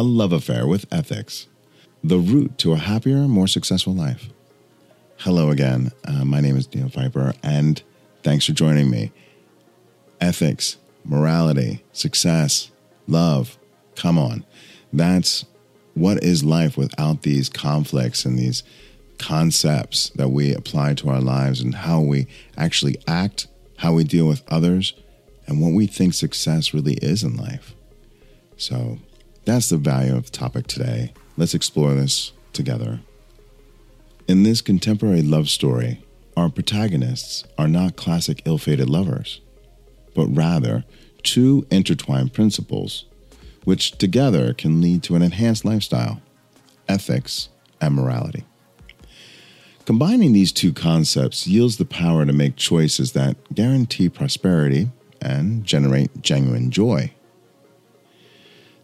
A Love Affair with Ethics The Route to a Happier, More Successful Life. Hello again. Uh, my name is Dino Viper, and thanks for joining me. Ethics, morality, success, love. Come on. That's what is life without these conflicts and these concepts that we apply to our lives and how we actually act, how we deal with others, and what we think success really is in life. So that's the value of the topic today. Let's explore this together. In this contemporary love story, our protagonists are not classic ill fated lovers, but rather two intertwined principles, which together can lead to an enhanced lifestyle ethics and morality. Combining these two concepts yields the power to make choices that guarantee prosperity and generate genuine joy.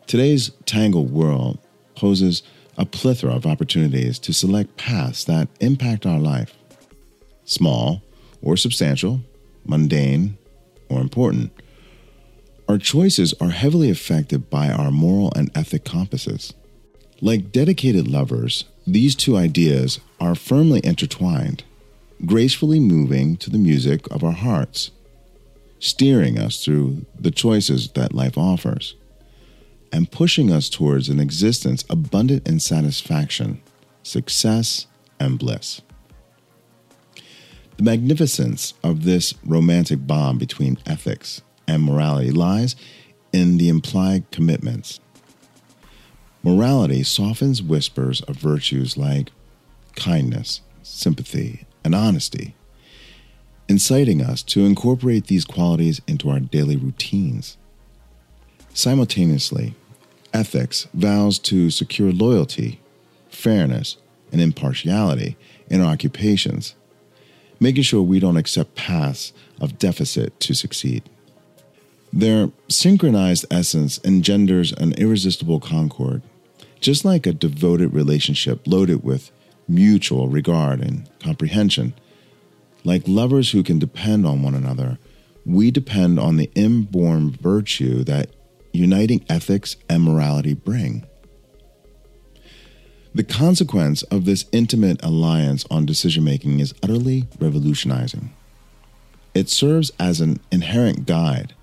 Today's tangled world poses a plethora of opportunities to select paths that impact our life. Small or substantial, mundane or important, our choices are heavily affected by our moral and ethic compasses. Like dedicated lovers, these two ideas are firmly intertwined, gracefully moving to the music of our hearts, steering us through the choices that life offers, and pushing us towards an existence abundant in satisfaction, success, and bliss. The magnificence of this romantic bond between ethics and morality lies in the implied commitments Morality softens whispers of virtues like kindness, sympathy, and honesty, inciting us to incorporate these qualities into our daily routines. Simultaneously, ethics vows to secure loyalty, fairness, and impartiality in our occupations, making sure we don't accept paths of deficit to succeed. Their synchronized essence engenders an irresistible concord just like a devoted relationship loaded with mutual regard and comprehension, like lovers who can depend on one another, we depend on the inborn virtue that uniting ethics and morality bring. The consequence of this intimate alliance on decision making is utterly revolutionizing. It serves as an inherent guide,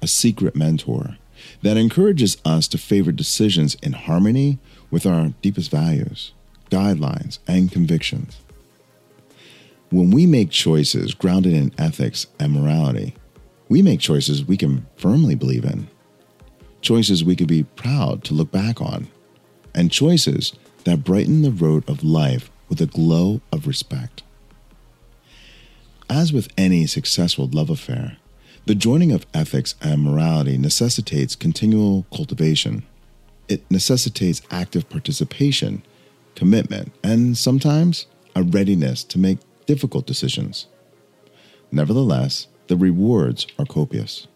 a secret mentor, that encourages us to favor decisions in harmony with our deepest values, guidelines, and convictions. When we make choices grounded in ethics and morality, we make choices we can firmly believe in, choices we could be proud to look back on, and choices that brighten the road of life with a glow of respect. As with any successful love affair, the joining of ethics and morality necessitates continual cultivation. It necessitates active participation, commitment, and sometimes a readiness to make difficult decisions. Nevertheless, the rewards are copious.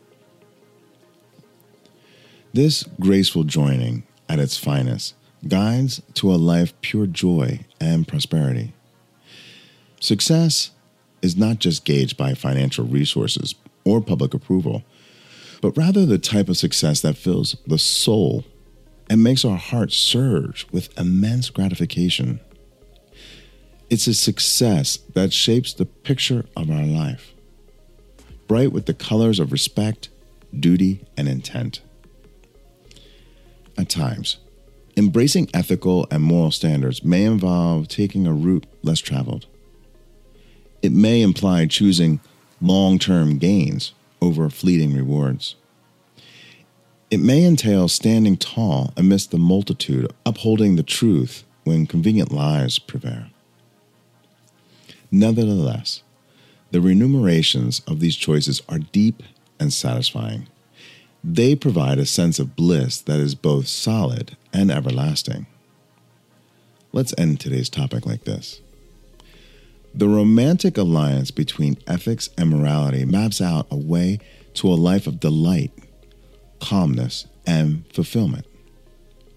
This graceful joining, at its finest, guides to a life pure joy and prosperity. Success is not just gauged by financial resources, or public approval, but rather the type of success that fills the soul and makes our hearts surge with immense gratification. It's a success that shapes the picture of our life, bright with the colors of respect, duty, and intent. At times, embracing ethical and moral standards may involve taking a route less traveled. It may imply choosing long term gains over fleeting rewards. It may entail standing tall amidst the multitude, upholding the truth when convenient lies prevail. Nevertheless, the remunerations of these choices are deep and satisfying. They provide a sense of bliss that is both solid and everlasting. Let's end today's topic like this. The romantic alliance between ethics and morality maps out a way to a life of delight, calmness, and fulfillment.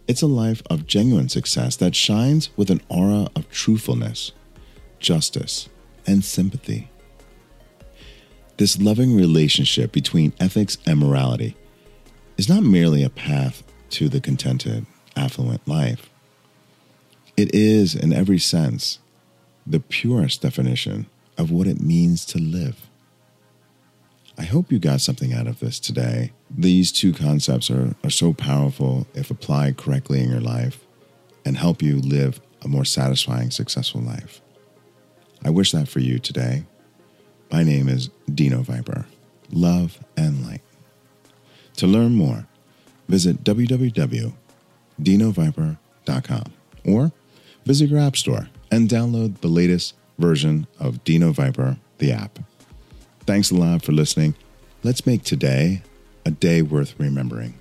It's a life of genuine success that shines with an aura of truthfulness, justice, and sympathy. This loving relationship between ethics and morality is not merely a path to the contented, affluent life. It is, in every sense, the purest definition of what it means to live. I hope you got something out of this today. These two concepts are, are so powerful if applied correctly in your life and help you live a more satisfying, successful life. I wish that for you today. My name is Dino Viper. Love and light. To learn more, visit www.dinoviper.com or visit your app store and download the latest version of Dino Viper, the app. Thanks a lot for listening. Let's make today a day worth remembering.